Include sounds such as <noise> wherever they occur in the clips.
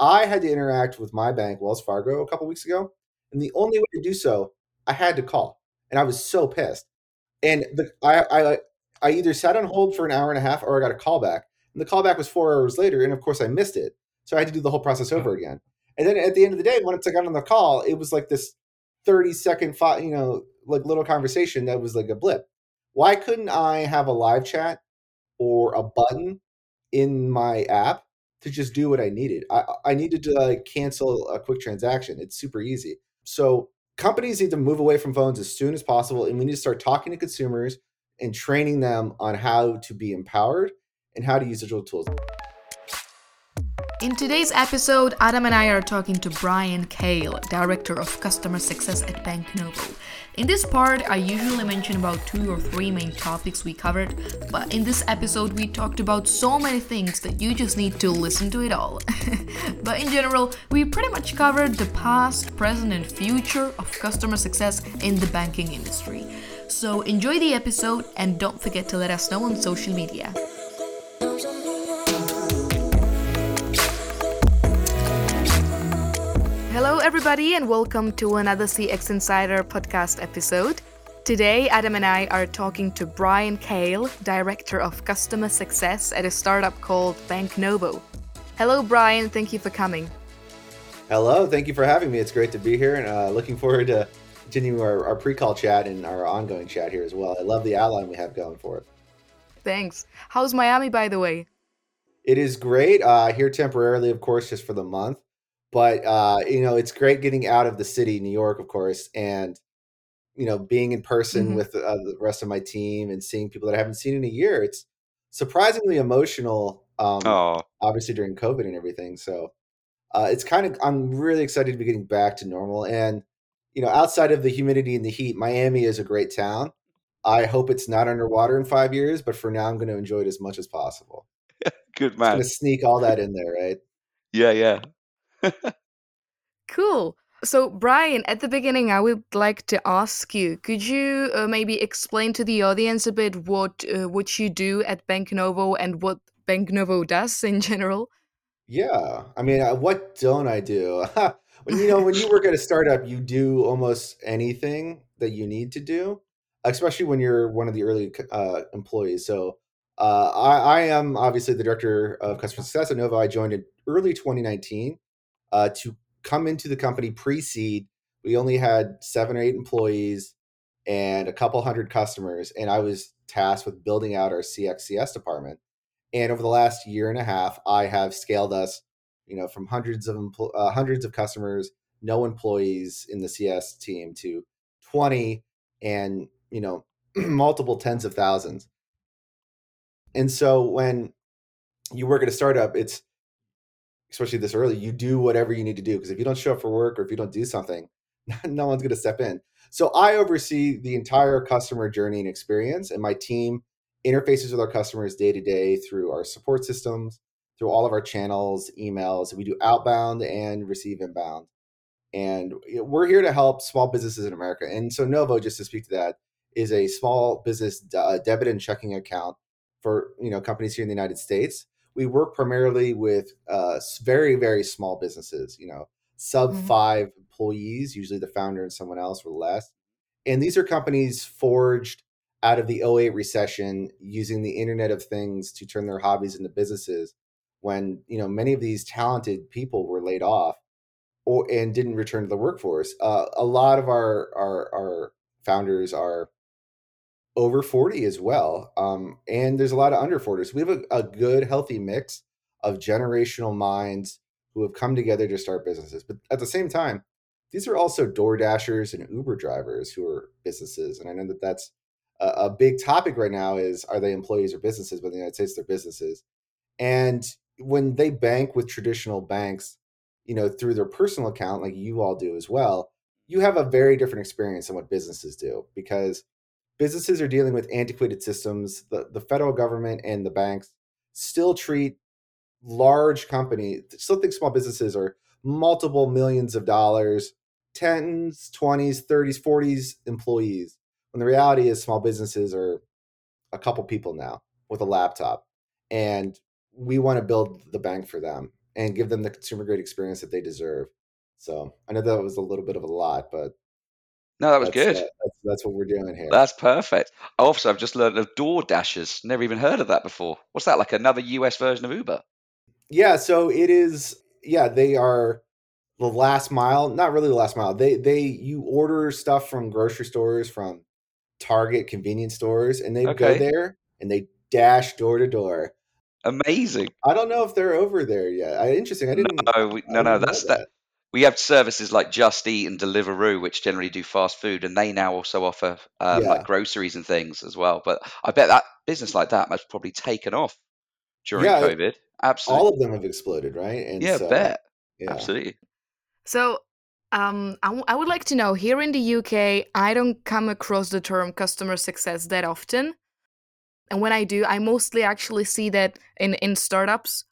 I had to interact with my bank, Wells Fargo, a couple weeks ago, and the only way to do so, I had to call, and I was so pissed. And the, I, I, I either sat on hold for an hour and a half, or I got a call back, and the callback was four hours later, and of course I missed it, so I had to do the whole process over again. And then at the end of the day, once I got on the call, it was like this thirty second, you know, like little conversation that was like a blip. Why couldn't I have a live chat or a button in my app to just do what I needed. I, I needed to like cancel a quick transaction. It's super easy. So companies need to move away from phones as soon as possible, and we need to start talking to consumers and training them on how to be empowered and how to use digital tools. In today's episode, Adam and I are talking to Brian Kale, Director of Customer Success at Bank Novo. In this part, I usually mention about two or three main topics we covered, but in this episode, we talked about so many things that you just need to listen to it all. <laughs> but in general, we pretty much covered the past, present, and future of customer success in the banking industry. So enjoy the episode and don't forget to let us know on social media. Hello, everybody, and welcome to another CX Insider podcast episode. Today, Adam and I are talking to Brian Kale, Director of Customer Success at a startup called Bank Novo. Hello, Brian. Thank you for coming. Hello. Thank you for having me. It's great to be here and uh, looking forward to continuing our, our pre call chat and our ongoing chat here as well. I love the outline we have going for it. Thanks. How's Miami, by the way? It is great. Uh, here temporarily, of course, just for the month but uh, you know, it's great getting out of the city, New York, of course, and you know, being in person mm-hmm. with uh, the rest of my team and seeing people that I haven't seen in a year. It's surprisingly emotional. Um, oh. obviously during COVID and everything. So uh, it's kind of I'm really excited to be getting back to normal. And you know, outside of the humidity and the heat, Miami is a great town. I hope it's not underwater in five years, but for now, I'm going to enjoy it as much as possible. <laughs> Good man. Going to sneak all that in there, right? Yeah, yeah. <laughs> cool. So, Brian, at the beginning, I would like to ask you: Could you uh, maybe explain to the audience a bit what uh, what you do at Bank Novo and what Bank Novo does in general? Yeah, I mean, uh, what don't I do? <laughs> when you know when you <laughs> work at a startup, you do almost anything that you need to do, especially when you're one of the early uh, employees. So, uh, I, I am obviously the director of customer success at Novo. I joined in early 2019 uh, to come into the company pre-seed. We only had seven or eight employees and a couple hundred customers, and I was tasked with building out our CXCS department. And over the last year and a half, I have scaled us, you know, from hundreds of empl- uh, hundreds of customers, no employees in the CS team, to twenty, and you know, <clears throat> multiple tens of thousands. And so when you work at a startup, it's especially this early, you do whatever you need to do. Because if you don't show up for work or if you don't do something, <laughs> no one's going to step in. So I oversee the entire customer journey and experience, and my team interfaces with our customers day to day through our support systems, through all of our channels, emails. We do outbound and receive inbound. And we're here to help small businesses in America. And so Novo, just to speak to that, is a small business uh, debit and checking account for you know companies here in the United States we work primarily with uh, very very small businesses you know sub mm-hmm. five employees usually the founder and someone else or less and these are companies forged out of the 08 recession using the internet of things to turn their hobbies into businesses when you know many of these talented people were laid off or and didn't return to the workforce uh, a lot of our our our founders are over 40 as well. Um, and there's a lot of under 40s. We have a, a, good, healthy mix of generational minds who have come together to start businesses. But at the same time, these are also Door Dashers and Uber drivers who are businesses. And I know that that's a, a big topic right now is are they employees or businesses? But in the United States, they're businesses. And when they bank with traditional banks, you know, through their personal account, like you all do as well, you have a very different experience than what businesses do because – businesses are dealing with antiquated systems. The, the federal government and the banks still treat large companies, still think small businesses are multiple millions of dollars, tens, 20s, 30s, 40s employees. When the reality is, small businesses are a couple people now with a laptop. And we want to build the bank for them. and give them the consumer grade experience that they deserve. So I know that was a little bit of a lot, but No, that was that's, good. uh, that's, that's what we're doing here. That's perfect. Also, I've just learned of Door Dashers. Never even heard of that before. What's that? Like another US version of Uber? Yeah, so it is. Yeah, they are the last mile. Not really the last mile. They they you order stuff from grocery stores, from Target, convenience stores, and they go there and they dash door to door. Amazing. I don't know if they're over there yet. I, interesting. I didn't. No, we, no, no. That's that. We have services like Just Eat and Deliveroo, which generally do fast food, and they now also offer um, Yeah. like groceries and things as well. But I bet that business like that must probably taken off during Yeah, COVID. Absolutely. All of them have exploded, right? And yeah, so, bet. yeah. Absolutely. So, um, I, w- I would like to know here in the UK, I don't come across the term customer success that often. And when I do, I mostly actually see that in, in startups.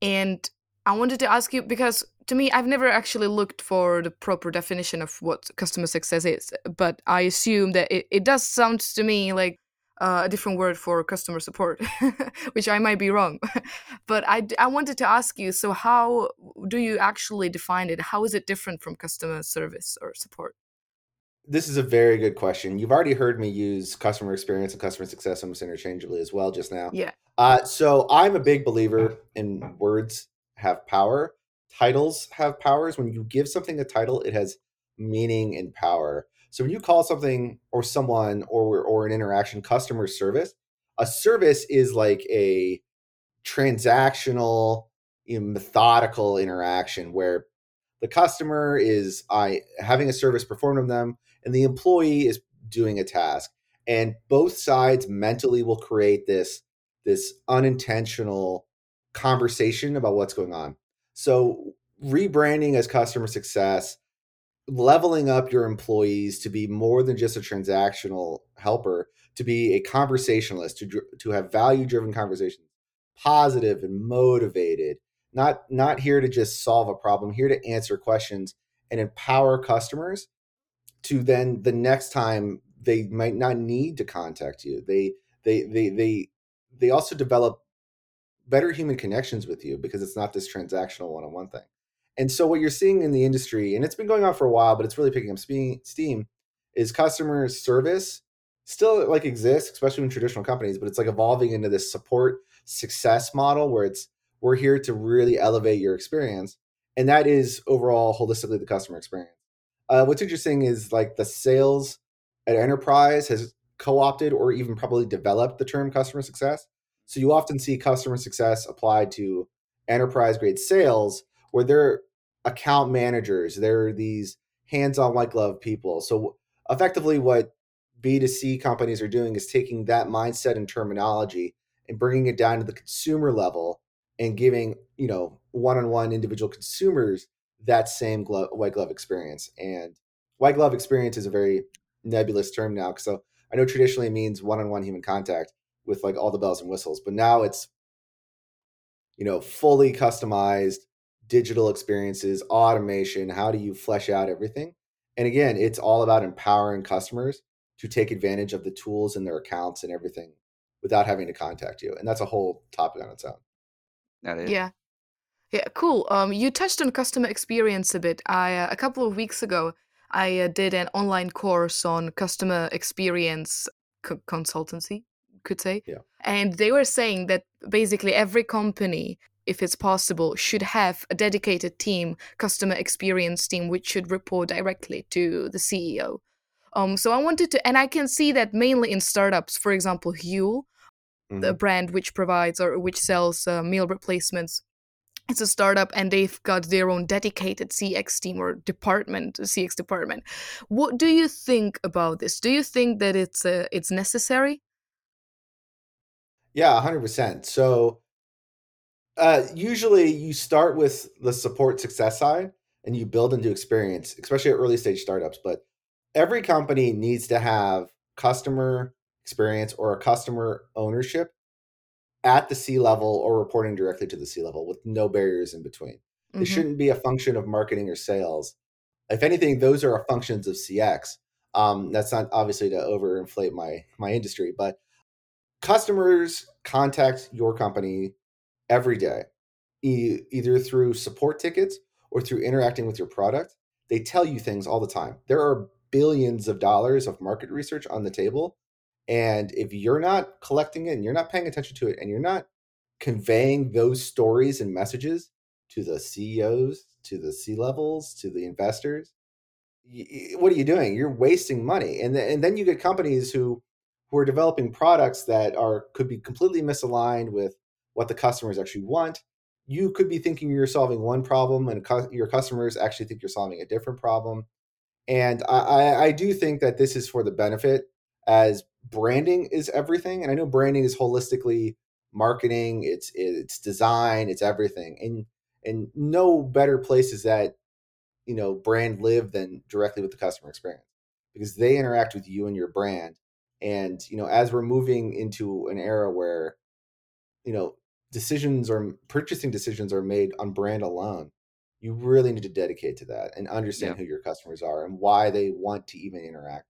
And I wanted to ask you because to me, I've never actually looked for the proper definition of what customer success is, but I assume that it, it does sound to me like uh, a different word for customer support, <laughs> which I might be wrong. <laughs> but I, I wanted to ask you so, how do you actually define it? How is it different from customer service or support? This is a very good question. You've already heard me use customer experience and customer success almost interchangeably as well just now. Yeah. Uh, so I'm a big believer in words have power. Titles have powers. When you give something a title, it has meaning and power. So when you call something or someone or or an interaction customer service, a service is like a transactional, you know, methodical interaction where the customer is I having a service performed on them, and the employee is doing a task, and both sides mentally will create this this unintentional conversation about what's going on. So rebranding as customer success, leveling up your employees to be more than just a transactional helper, to be a conversationalist, to to have value driven conversations, positive and motivated, not not here to just solve a problem, here to answer questions and empower customers to then the next time they might not need to contact you. They they they they they also develop better human connections with you because it's not this transactional one-on-one thing. And so what you're seeing in the industry, and it's been going on for a while, but it's really picking up steam, is customer service still like exists, especially in traditional companies, but it's like evolving into this support success model where it's we're here to really elevate your experience, and that is overall holistically the customer experience. Uh, what's interesting is like the sales at enterprise has co-opted or even probably developed the term customer success. So you often see customer success applied to enterprise grade sales where they're account managers, they're these hands-on white glove people. So effectively what B2C companies are doing is taking that mindset and terminology and bringing it down to the consumer level and giving, you know, one-on-one individual consumers that same glove, white glove experience. And white glove experience is a very nebulous term now. So I know traditionally it means one-on-one human contact with like all the bells and whistles, but now it's you know fully customized digital experiences, automation. How do you flesh out everything? And again, it's all about empowering customers to take advantage of the tools in their accounts and everything without having to contact you. And that's a whole topic on its own. That is. Yeah. Yeah, cool. Um, you touched on customer experience a bit. I uh, a couple of weeks ago, I uh, did an online course on customer experience co- consultancy, could say. Yeah. And they were saying that basically every company, if it's possible, should have a dedicated team, customer experience team, which should report directly to the CEO. Um, so I wanted to, and I can see that mainly in startups. For example, Huel, the Mhm. brand which provides or which sells uh, meal replacements it's a startup and they've got their own dedicated cx team or department cx department what do you think about this do you think that it's uh, it's necessary Yeah, 100%. So uh, usually you start with the support success side and you build into experience, especially at early stage startups. But every company needs to have customer experience or a customer ownership at the C level or reporting directly to the C level with no barriers in between. It Mhm. shouldn't be a function of marketing or sales. If anything, those are functions of CX. Um, that's not obviously to overinflate my my industry, but customers contact your company every day. e- either through support tickets or through interacting with your product, they tell you things all the time. There are billions of dollars of market research on the table. And if you're not collecting it and you're not paying attention to it and you're not conveying those stories and messages to the CEOs, to the C levels, to the investors, what are you doing? You're wasting money. And, and then you get companies who who are developing products that are could be completely misaligned with what the customers actually want. You could be thinking you're solving one problem, and your customers actually think you're solving a different problem. And I, I do think that this is for the benefit, as branding is everything. And I know branding is holistically marketing, it's it's design, it's everything. And and no better place is that you know brand live than directly with the customer experience because they interact with you and your brand and you know, as we're moving into an era where you know decisions or purchasing decisions are made on brand alone, you really need to dedicate to that and understand yeah. who your customers are and why they want to even interact.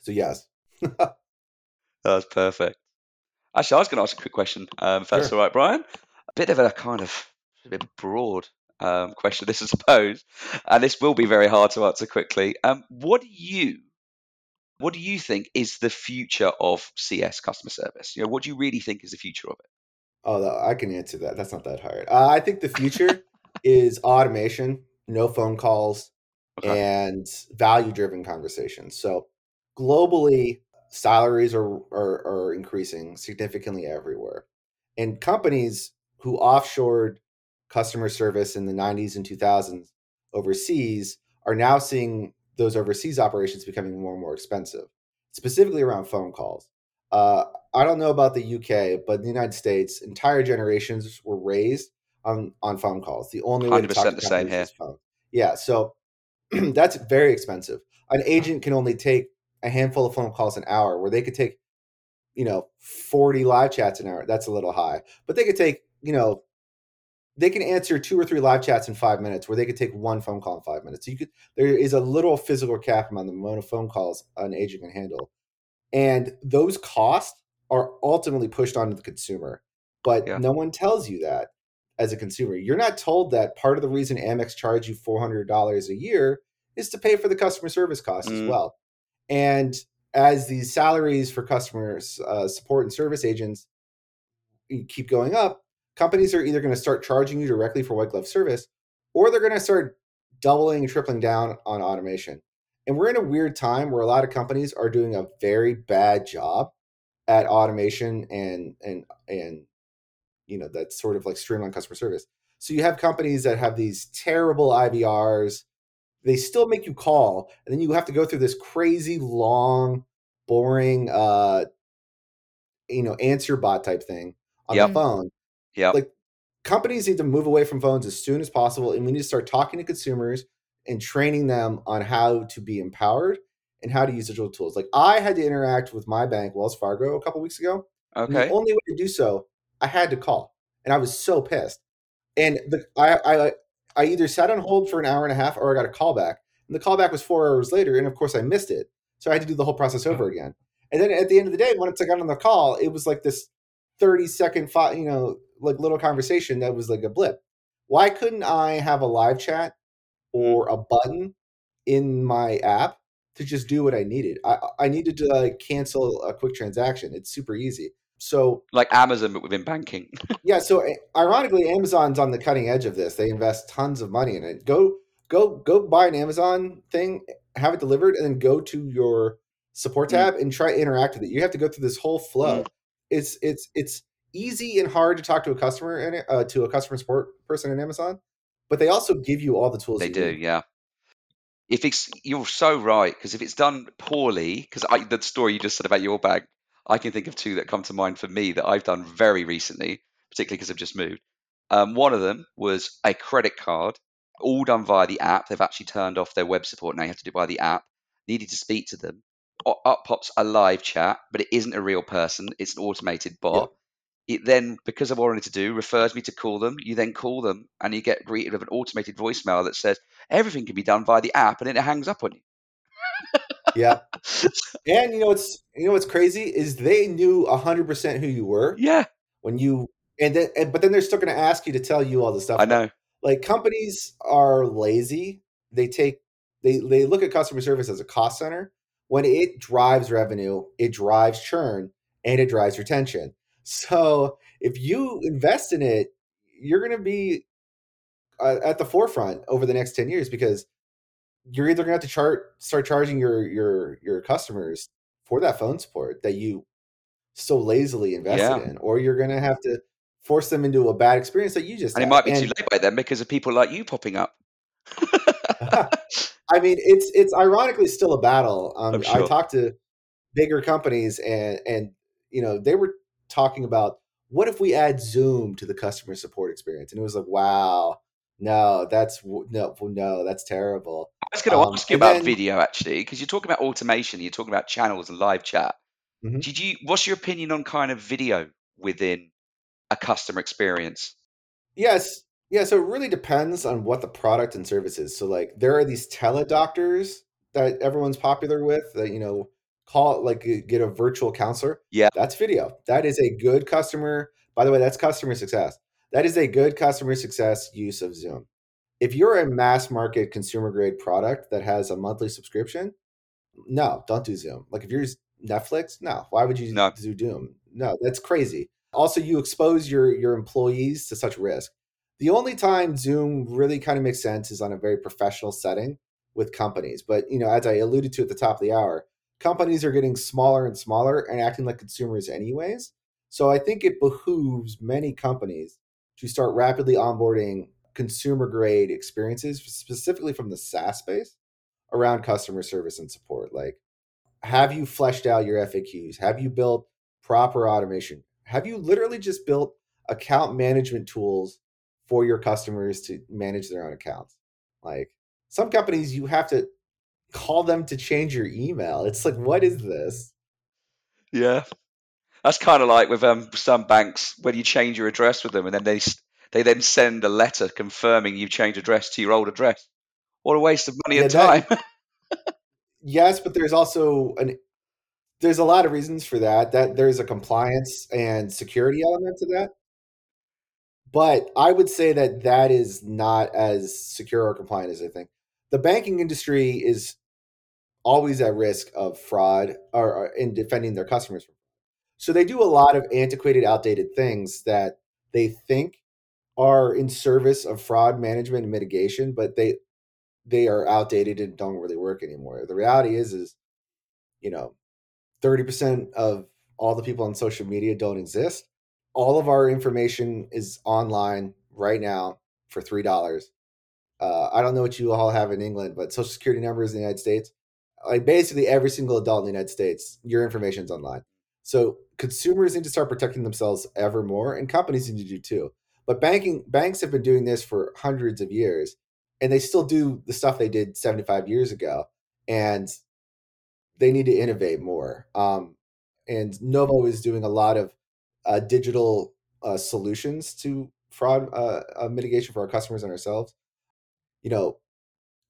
So yes. <laughs> That's perfect. Actually, I was going to ask a quick question. Um, if that's sure. all right, Brian. A bit of a kind of a bit broad um, question, this I suppose, and this will be very hard to answer quickly. Um, what do you what do you think is the future of CS customer service? You know, what do you really think is the future of it? Oh, I can answer that. That's not that hard. Uh, I think the future is automation, no phone calls, okay. and value-driven conversations. So globally, salaries are, are are increasing significantly everywhere, and companies who offshored customer service in the 90s and 2000s overseas are now seeing those overseas operations becoming more and more expensive, specifically around phone calls. Uh, I don't know about the UK, but in the United States, entire generations were raised on on phone calls. The only way to talk to the same here. is phone. Yeah, so <clears throat> that's very expensive. An agent can only take a handful of phone calls an hour, where they could take, you know, forty live chats an hour. That's a little high, but they could take, you know, they can answer two or three live chats in five minutes where they could take one phone call in five minutes. So you could there is a little physical cap on the amount of phone calls an agent can handle. And those costs are ultimately pushed onto the consumer. But yeah. no one tells you that as a consumer. You're not told that part of the reason Amex charge you $400 a year is to pay for the customer service costs mm. as well. And as these salaries for customers uh, support and service agents keep going up, companies are either going to start charging you directly for white glove service or they're going to start doubling and tripling down on automation. And we're in a weird time where a lot of companies are doing a very bad job at automation and and and you know that sort of like streamline customer service. So you have companies that have these terrible IVRs. They still make you call, and then you have to go through this crazy long, boring, uh, you know, answer bot type thing on yep. the phone yeah. Like companies need to move away from phones as soon as possible. And we need to start talking to consumers and training them on how to be empowered and how to use digital tools. Like I had to interact with my bank, Wells Fargo, a couple weeks ago. Okay. the only way to do so, I had to call. And I was so pissed. And the I I I either sat on hold for an hour and a half or I got a call back. And the callback was four hours later. And of course I missed it. So I had to do the whole process over again. And then at the end of the day, once I got on the call, it was like this 30 second, you know, like little conversation that was like a blip. Why couldn't I have a live chat or a button in my app to just do what I needed? I, I needed to like cancel a quick transaction. It's super easy. So like Amazon, but within banking. <laughs> yeah. So eh, ironically, Amazon's on the cutting edge of this. They invest tons of money in it. Go go go buy an Amazon thing, have it delivered, and then go to your support tab mm. and try to interact with it. You have to go through this whole flow. Mm. It's it's it's easy and hard to talk to a customer and uh, to a customer support person in Amazon, but they also give you all the tools. They do, need. yeah. If it's you're so right because if it's done poorly, because the story you just said about your bag, I can think of two that come to mind for me that I've done very recently, particularly because I've just moved. Um, one of them was a credit card, all done via the app. They've actually turned off their web support now. You have to do it by the app. Needed to speak to them. Up pops a live chat, but it isn't a real person. It's an automated bot it then, because of what I wanted to do, refers me to call them. You then call them and you get greeted with an automated voicemail that says everything can be done via the app and then it hangs up on you. <laughs> yeah. And you know what's you know what's crazy is they knew hundred percent who you were. Yeah. When you and then and, but then they're still going to ask you to tell you all the stuff I know. like companies are lazy they take they they look at customer service as a cost center when it drives revenue it drives churn and it drives retention so if you invest in it you're going to be uh, at the forefront over the next 10 years because you're either going to have to chart start charging your your your customers for that phone support that you so lazily invested Yeah. in or you're going to have to force them into a bad experience that you just And it might be too late by then because of people like you popping up. <laughs> I mean, it's it's ironically still a battle. Um, I'm I talked to bigger companies, and and you know they were talking about what if we add Zoom to the customer support experience, and it was like, wow, no, that's no, no, that's terrible. I was going to Um, ask you about then- video actually, because you're talking about automation, you're talking about channels and live chat. Mhm. Did you? What's your opinion on kind of video within a customer experience? Yes. Yeah. So it really depends on what the product and service is. So like there are these teledoctors that everyone's popular with that, you know, call like get a virtual counselor. Yeah. That's video. That is a good customer. By the way, that's customer success. That is a good customer success use of Zoom. If you're a mass market consumer grade product that has a monthly subscription, no, don't do Zoom. Like if you're Netflix, no. Why would you No. do Zoom? No, that's crazy. Also, you expose your your employees to such risk. The only time Zoom really kind of makes sense is on a very professional setting with companies. But you know, as I alluded to at the top of the hour, companies are getting smaller and smaller and acting like consumers anyways. So I think it behooves many companies to start rapidly onboarding consumer grade experiences, specifically from the SaaS space, around customer service and support. Like, have you fleshed out your FAQs? Have you built proper automation? Have you literally just built account management tools for your customers to manage their own accounts? Like, some companies, you have to call them to change your email. It's like, what is this? Yeah, that's kind of like with um some banks when you change your address with them, and then they they then send a letter confirming you've changed address to your old address. What a waste of money and time. that- <laughs> yes but there's also an there's a lot of reasons for that that there's a compliance and security element to that but i would say that that is not as secure or compliant as i think the banking industry is always at risk of fraud or, or in defending their customers so they do a lot of antiquated outdated things that they think are in service of fraud management and mitigation but they they are outdated and don't really work anymore. The reality is, is you know, thirty percent of all the people on social media don't exist. All of our information is online right now for three dollars. Uh, I don't know what you all have in England, but social security numbers in the United States, like basically every single adult in the United States, your information's online. So consumers need to start protecting themselves ever more, and companies need to do too. But banking banks have been doing this for hundreds of years, and they still do the stuff they did 75 years ago, and they need to innovate more. Um, and Novo is doing a lot of uh, digital uh, solutions to fraud uh, uh, mitigation for our customers and ourselves. You know,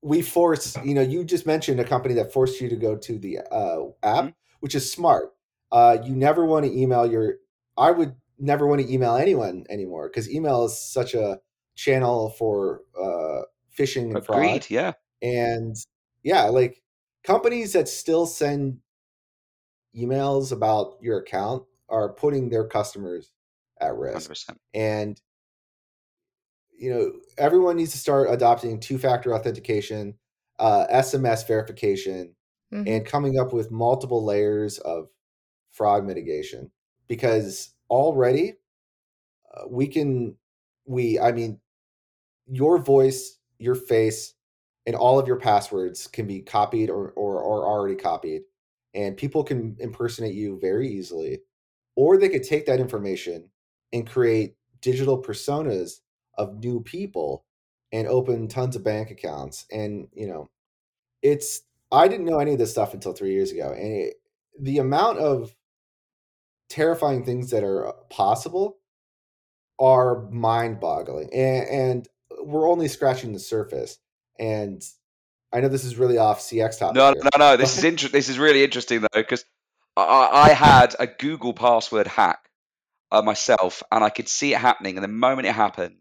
we force. You know, you just mentioned a company that forced you to go to the uh, app, Mhm. which is smart. Uh, you never want to email your. I would never want to email anyone anymore because email is such a channel for uh, phishing and fraud Yeah, and yeah like companies that still send emails about your account are putting their customers at risk percent. and you know everyone needs to start adopting two-factor authentication uh, sms verification Mhm. and coming up with multiple layers of fraud mitigation because already uh, we can we i mean your voice your face and all of your passwords can be copied or, or, or already copied and people can impersonate you very easily or they could take that information and create digital personas of new people and open tons of bank accounts and you know it's i didn't know any of this stuff until three years ago and it, the amount of terrifying things that are uh, possible are mind-boggling and, and we're only scratching the surface and i know this is really off cx topic No, here, no, no. This is inter- This is really interesting though because I, I had a Google password hack. uh, myself, and I could see it happening. And the moment it happened,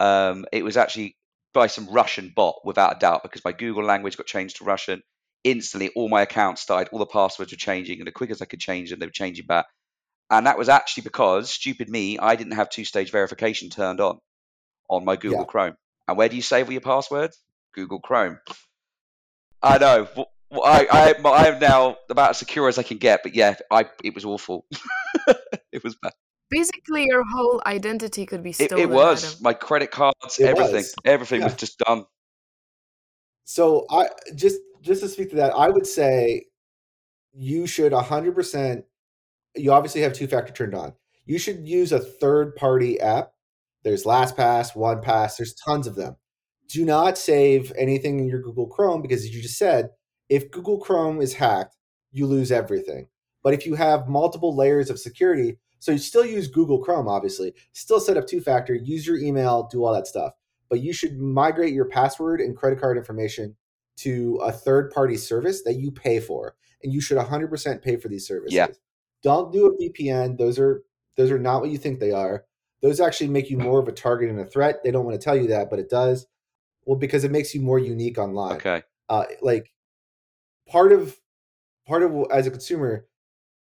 um, it was actually by some Russian bot, without a doubt, because my Google language got changed to Russian. Instantly, all my accounts died, all the passwords were changing, and the quick as I could change them, they were changing back. And that was actually because, stupid me, I didn't have two stage verification turned on on my Google Yeah. Chrome. And where do you save all your passwords? Google Chrome. I know. W- w- I, I, I am now about as secure as I can get, but yeah, I it was awful. <laughs> it was bad. Basically, your whole identity could be It, stolen. it was Adam. my credit cards, It everything, was. everything was just done. So I just just to speak to that, I would say you should 100% you obviously have two factor turned on. You should use a third party app. There's LastPass, OnePass, there's tons of them. Do not save anything in your Google Chrome because as you just said, if Google Chrome is hacked, you lose everything. But if you have multiple layers of security, so you still use Google Chrome obviously, still set up two factor, use your email, do all that stuff. But you should migrate your password and credit card information to a third party service that you pay for and you should 100% pay for these services. Yeah. Don't do a VPN. Those are those are not what you think they are. Those actually make you more of a target and a threat. They don't want to tell you that, but it does. Well, because it makes you more unique online. Okay. Uh, like part of part of as a consumer,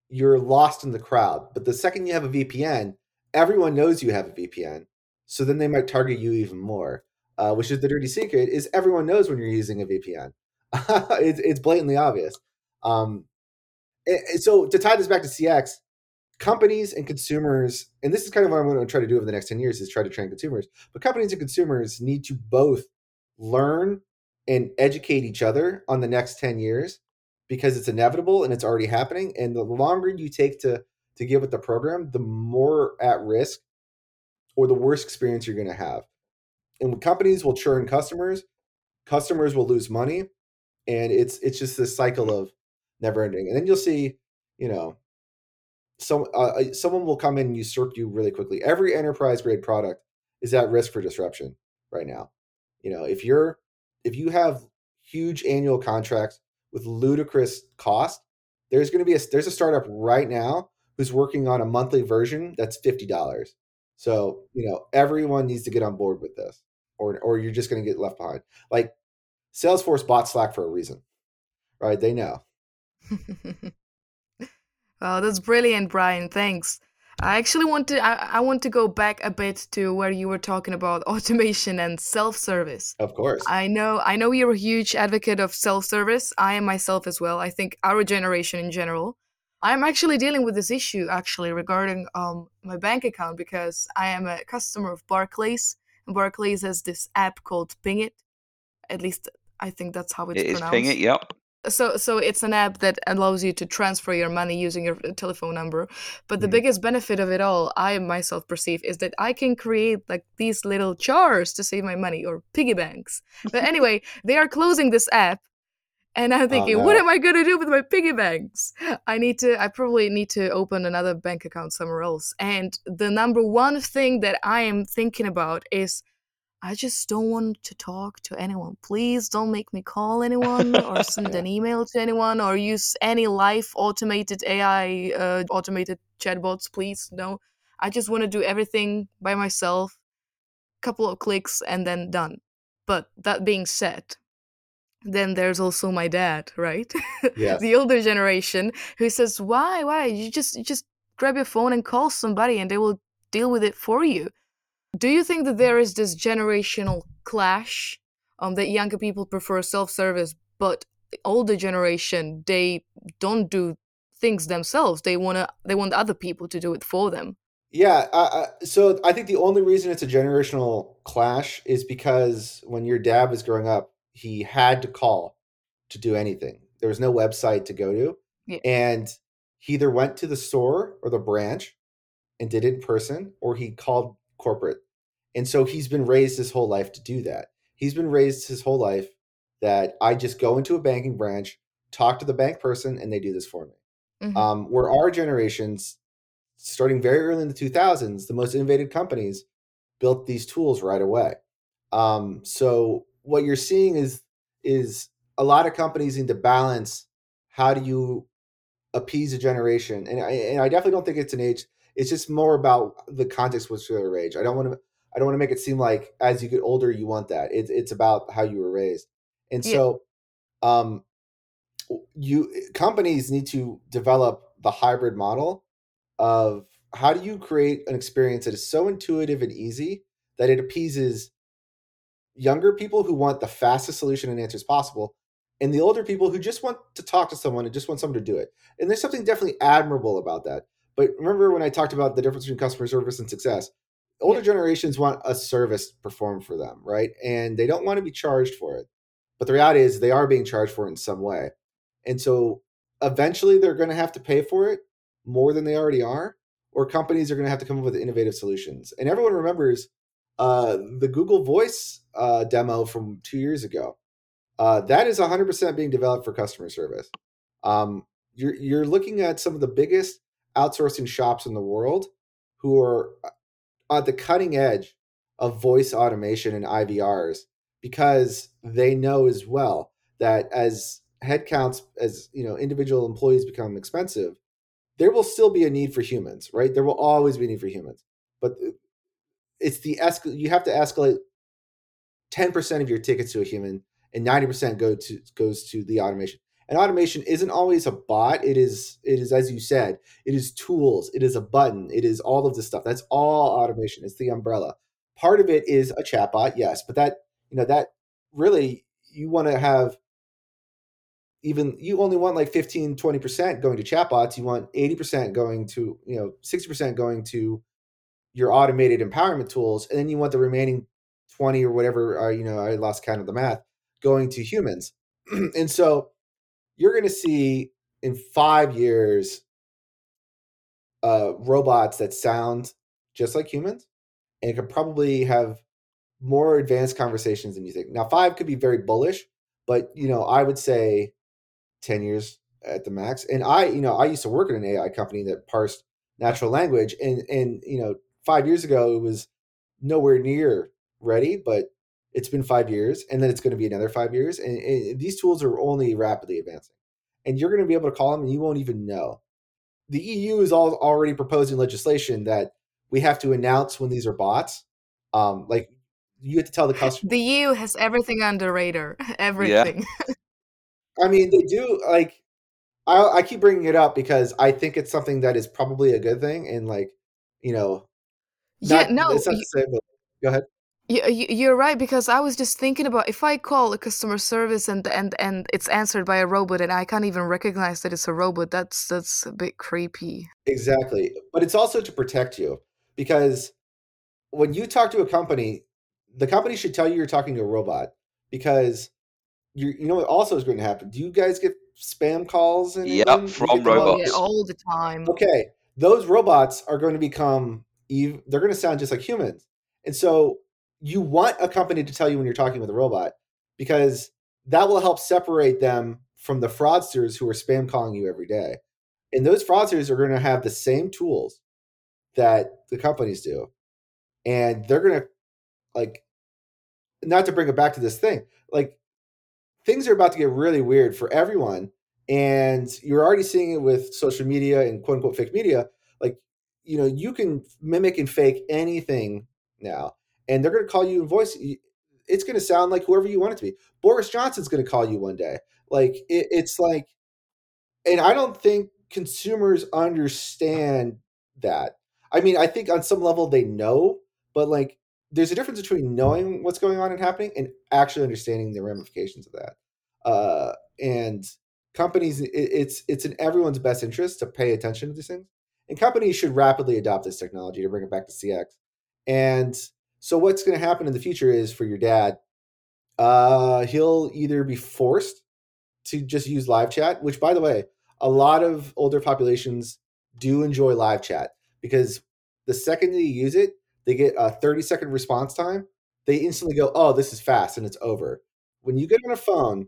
you're lost in the crowd. But the second you have a VPN, everyone knows you have a VPN. So then they might target you even more. Uh, which is the dirty secret is everyone knows when you're using a VPN. <laughs> it's, it's blatantly obvious. Um, and so to tie this back to CX, companies and consumers, and this is kind of what I'm going to try to do over the next 10 years is try to train consumers, but companies and consumers need to both learn and educate each other on the next 10 years because it's inevitable and it's already happening. And the longer you take to to get with the program, the more at risk or the worse experience you're going to have. And companies will churn customers, customers will lose money, and it's it's just this cycle of never ending. And then you'll see, you know, some uh, someone will come in and usurp you really quickly. Every enterprise grade product is at risk for disruption right now. You know, if you're if you have huge annual contracts with ludicrous cost, there's going to be a there's a startup right now who's working on a monthly version that's fifty dollars. So you know everyone needs to get on board with this, or or you're just going to get left behind. Like Salesforce bought Slack for a reason, right? They know. <laughs> Wow, that's brilliant, Brian. Thanks. I actually want to I, I want to go back a bit to where you were talking about <laughs> automation and self-service. Of course. I know I know you're a huge advocate of self-service. I am myself as well. I think our generation in general. I'm actually dealing with this issue actually regarding um my bank account because I am a customer of Barclays. And Barclays has this app called Pingit. At least I think that's how it's It is pronounced ping it. Yep. So so it's an app that allows you to transfer your money using your telephone number but the Mhm. biggest benefit of it all i myself perceive is that i can create like these little jars to save my money or piggy banks but <laughs> anyway they are closing this app and i'm thinking what no. am i going to do with my piggy banks i need to i probably need to open another bank account somewhere else and the number one thing that i am thinking about is I just don't want to talk to anyone. Please don't make me call <laughs> anyone or send Yeah. an email to anyone or use any live automated AI uh, automated chatbots. Please, no. I just want to do everything by myself, couple of clicks, and then done. But that being said, then there's also my dad, right? <laughs> Yes. the older generation who says, "Why? Why? You just you just grab your phone and call somebody, and they will deal with it for you." Do you think that there is this generational clash? Um, that younger people prefer self-service, but the older generation they don't do things themselves. They wanna they want other people to do it for them. Yeah. I, so I think the only reason it's a generational clash is because when your dad was growing up, he had to call to do anything. There was no website to go to. Yeah. And he either went to the store or the branch and did it in person, or he called corporate. And so he's been raised his whole life to do that. He's been raised his whole life that I just go into a banking branch, talk to the bank person, and they do this for me. Mhm. Um, where our generations, starting very early in the 2000s, the most innovative companies built these tools right away. Um, so what you're seeing is is a lot of companies need to balance how do you appease a generation, and I, and I definitely don't think it's an age. It's just more about the context which they're raised. I don't want to. I don't want to make it seem like as you get older you want that. It's it's about how you were raised, and Yeah. so, um, you companies need to develop the hybrid model of how do you create an experience that is so intuitive and easy that it appeases younger people who want the fastest solution and answers possible and the older people who just want to talk to someone and just want someone to do it and there's something definitely admirable about that but remember when i talked about the difference between customer service and success? Older Yeah. generations want a service performed for them right? And they don't want to be charged for it. But the reality is they are being charged for it in some way. And so eventually they're going to have to pay for it more than they already are or companies are going to have to come up with innovative solutions. And everyone remembers uh, the google voice uh, demo from two years ago. Uh, that is 100% being developed for customer service. Um, you're, you're looking at some of the biggest outsourcing shops in the world who are uh, at the cutting edge of voice automation and ivrs because they know as well that as headcounts as you know individual employees become expensive there will still be a need for humans right? There will always be a need for humans. But uh, it's the escal- you have to escalate 10% of your tickets to a human and 90% go to goes to the automation and automation isn't always a bot. It is it is as you said it is tools. It is a button. It is all of this stuff. That's all automation. It's the umbrella. Part of it is a chatbot yes but that you know that really you want to have even you only want like 15 20% going to chatbots. You want 80% going to you know 60% going to your automated empowerment tools. And then you want the remaining 20 or whatever uh, you know i lost count of the math going to humans. <clears throat> And so you're going to see in five years uh, robots that sound just like humans and could probably have more advanced conversations than you think. Now five could be very bullish but you know i would say 10 years at the max. And i you know i used to work in an ai company that parsed natural language and and you know five years ago it was nowhere near ready but it's been five years and then it's going to be another five years and, and these tools are only rapidly advancing and you're going to be able to call them and you won't even know the eu is all already proposing legislation that we have to announce when these are bots um like you have to tell the customer The EU has everything on the radar. <laughs> Everything. <laughs> I mean, they do like. I, I keep bringing it up because I think it's something that is probably a good thing, and like, you know, Yeah, no, it's not y- to say, but go ahead. Y- y- you're right because I was just thinking about if I call a customer service and and and it's answered by a robot and I can't even recognize that it's a robot. That's that's a bit creepy. Exactly, but it's also to protect you because when you talk to a company, the company should tell you you're talking to a robot because you you know what also is going to happen. Do you guys get spam calls in Yep, from all- robots. yeah, all the time. okay those robots are going to become they're going to sound just like humans and so you want a company to tell you when you're talking with a robot because that will help separate them from the fraudsters who are spam calling you every day. And those fraudsters are going to have the same tools that the companies do. And they're going to like not to bring it back to this thing like things are about to get really weird for everyone and you're already seeing it with social media and quote unquote fake media. Like you know you can mimic and fake anything now and they're going to call you in voice it's going to sound like whoever you want it to be. Boris johnson's going to call you one day. Like it, it's like and i don't think consumers understand that. I mean i think on some level they know but like there's a difference between knowing what's going on and happening and actually understanding the ramifications of that. Uh, and companies it, it's it's in everyone's best interest to pay attention to these things and companies should rapidly adopt this technology to bring it back to cx and so what's going to happen in the future is for your dad uh, he'll either be forced to just use live chat which by the way a lot of older populations do enjoy live chat because the second they use it they get a 30 second response time they instantly go oh this is fast and it's over. When you get on a phone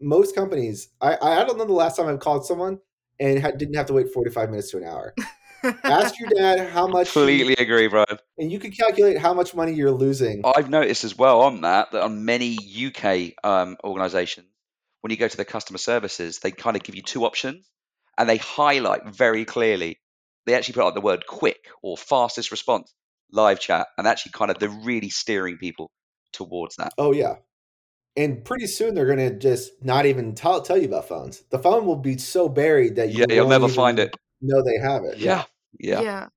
most companies i i don't know the last time i've called someone and didn't have to wait 45 minutes to an hour ask your dad how much Completely agree, Brian. and you can calculate how much money you're losing I've noticed as well on that that on many UK um, organisations, when you go to the customer services, they kind of give you two options, and they highlight very clearly they actually put out the word quick or fastest response live chat, and actually kind of they're really steering people towards that. Oh yeah, and pretty soon they're gonna just not even tell tell you about phones. The phone will be so buried that you Yeah, you'll never find it. Know they have it. Yeah, yeah. Yeah.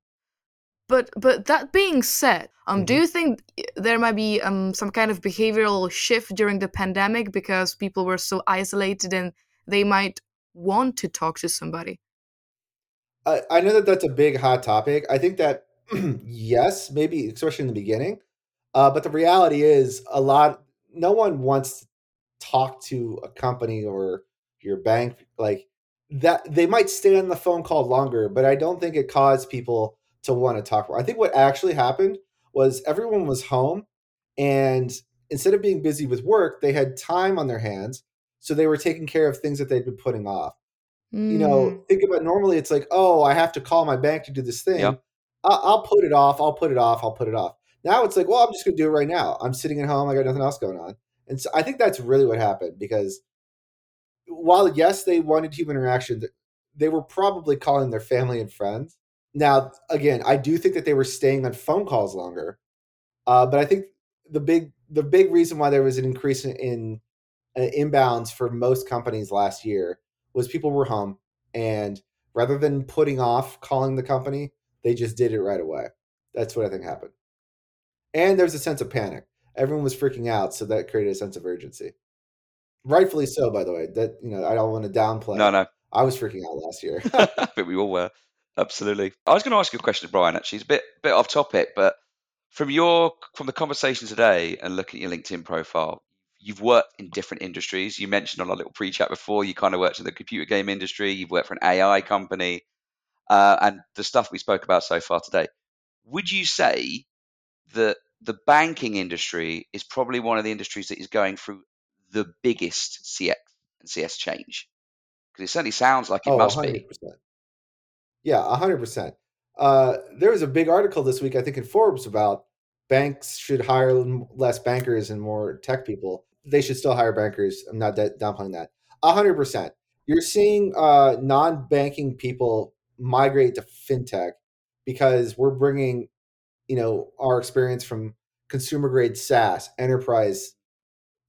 But but that being said, um, do Mhm. you think there might be um some kind of behavioral shift during the pandemic because people were so isolated and they might want to talk to somebody? I, I know that that's a big hot topic. I think that <clears throat> yes, maybe especially in the beginning. Uh, but the reality is, a lot. No one wants to talk to a company or your bank like that. They might stay on the phone call longer, but I don't think it caused people to want to talk more. I think what actually happened was everyone was home, and instead of being busy with work, they had time on their hands, so they were taking care of things that they'd been putting off you Mm, know, think about normally it's like, oh, I have to call my bank to do this thing. Yeah. I- I'll put it off. I'll put it off. I'll put it off. Now it's like, well, I'm just going to do it right now. I'm sitting at home. I got nothing else going on. And so I think that's really what happened because while, yes, they wanted human interaction, they were probably calling their family and friends. Now, again, I do think that they were staying on phone calls longer. Uh, but I think the big the big reason why there was an increase in, in uh, inbounds for most companies last year was people were home and rather than putting off calling the company, they just did it right away. That's what I think happened. And there's a sense of panic. Everyone was freaking out, so that created a sense of urgency. Rightfully so, by the way. That you know, I don't want to downplay. No, no. I was freaking out last year. <laughs> but we all were. Absolutely. I was going to ask you a question, Brian. Actually, it's a bit bit off topic, but from your from the conversation today and looking at your LinkedIn profile, you've worked in different industries. You mentioned on our little pre-chat before, you kind of worked in the computer game industry. You've worked for an AI company, uh, and the stuff we spoke about so far today. Would you say that the banking industry is probably one of the industries that is going through the biggest CX and CS change? Because it certainly sounds like it oh, must 100%. be. Yeah, 100%. Uh, there was a big article this week, I think, in Forbes about banks should hire less bankers and more tech people. They should still hire bankers. I'm not da- downplaying that. 100%. You're seeing uh, non banking people migrate to fintech because we're bringing, you know, our experience from consumer grade SaaS, enterprise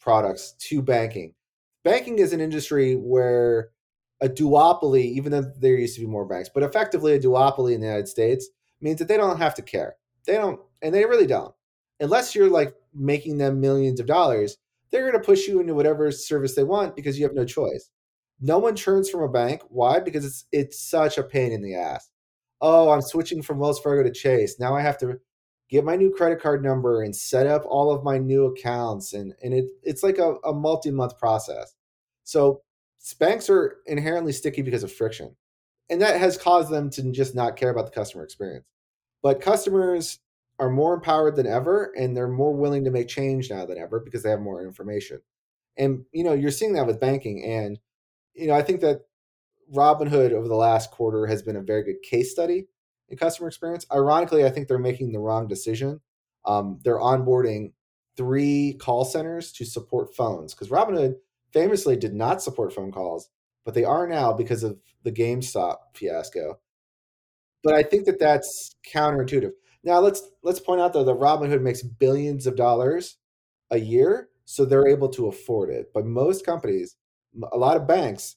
products to banking. Banking is an industry where a duopoly, even though there used to be more banks, but effectively a duopoly in the United States means that they don't have to care. They don't, and they really don't. Unless you're like making them millions of dollars, they're going to push you into whatever service they want because you have no choice. No one churns from a bank. Why? Because it's it's such a pain in the ass. Oh, I'm switching from Wells Fargo to Chase. Now I have to get my new credit card number and set up all of my new accounts and and it it's like a, a multi-month process. So banks are inherently sticky because of friction. And that has caused them to just not care about the customer experience. But customers are more empowered than ever and they're more willing to make change now than ever because they have more information. And you know, you're seeing that with banking and you know, I think that Robinhood over the last quarter has been a very good case study in customer experience. Ironically, I think they're making the wrong decision. Um, they're onboarding three call centers to support phones because Robinhood famously did not support phone calls, but they are now because of the GameStop fiasco. But I think that that's counterintuitive. Now let's let's point out though that Robinhood makes billions of dollars a year, so they're able to afford it. But most companies, a lot of banks,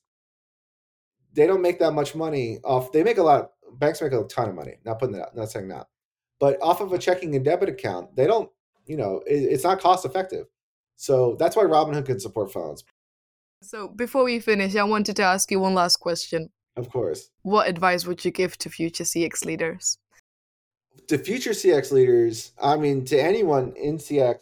they don't make that much money off. They make a lot. Banks make a ton of money. Not putting that. Not saying that, but off of a checking and debit account, they don't. You know, it, it's not cost effective. So that's why Robinhood can support phones, So before we finish, I wanted to ask you one last question. of course. What advice would you give to future CX leaders? to future CX leaders, I mean, to anyone in CX,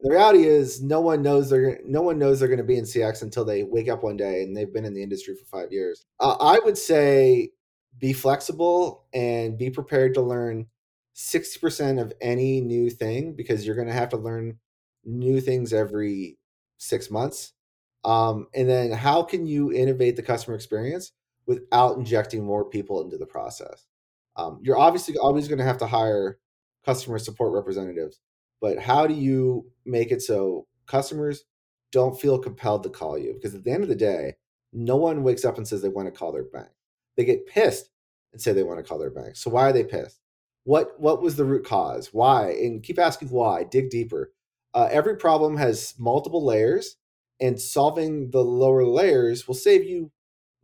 the reality is no one knows they're no one knows they're going to be in CX until they wake up one day and they've been in the industry for five years. Uh, I would say be flexible and be prepared to learn sixty percent of any new thing because you're going to have to learn new things every six months. Um, and then how can you innovate the customer experience without injecting more people into the process? Um, you're obviously always going to have to hire customer support representatives, but how do you make it so customers don't feel compelled to call you? Because at the end of the day, no one wakes up and says they want to call their bank. They get pissed and say they want to call their bank. So why are they pissed? What what was the root cause? Why? And keep asking why. Dig deeper. Uh, every problem has multiple layers, and solving the lower layers will save you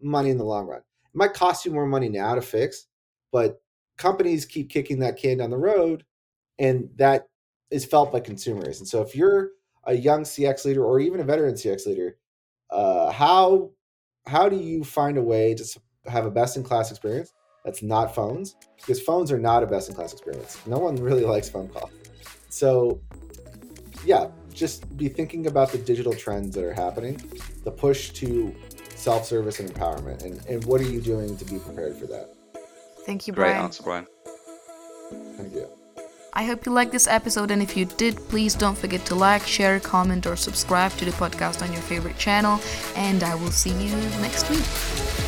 money in the long run. It might cost you more money now to fix, but companies keep kicking that can down the road, and that is felt by consumers. And so, if you're a young CX leader or even a veteran CX leader, uh, how how do you find a way to have a best in class experience that's not phones? Because phones are not a best in class experience. No one really <laughs> likes phone call. So, yeah, just be thinking about the digital trends that are happening, the push to self service and empowerment, and, and what are you doing to be prepared for that? Thank you, Brian. Great answer, Brian. Thank you. I hope you liked this episode, and if you did, please don't forget to like, share, comment, or subscribe to the podcast on your favorite channel. And I will see you next week.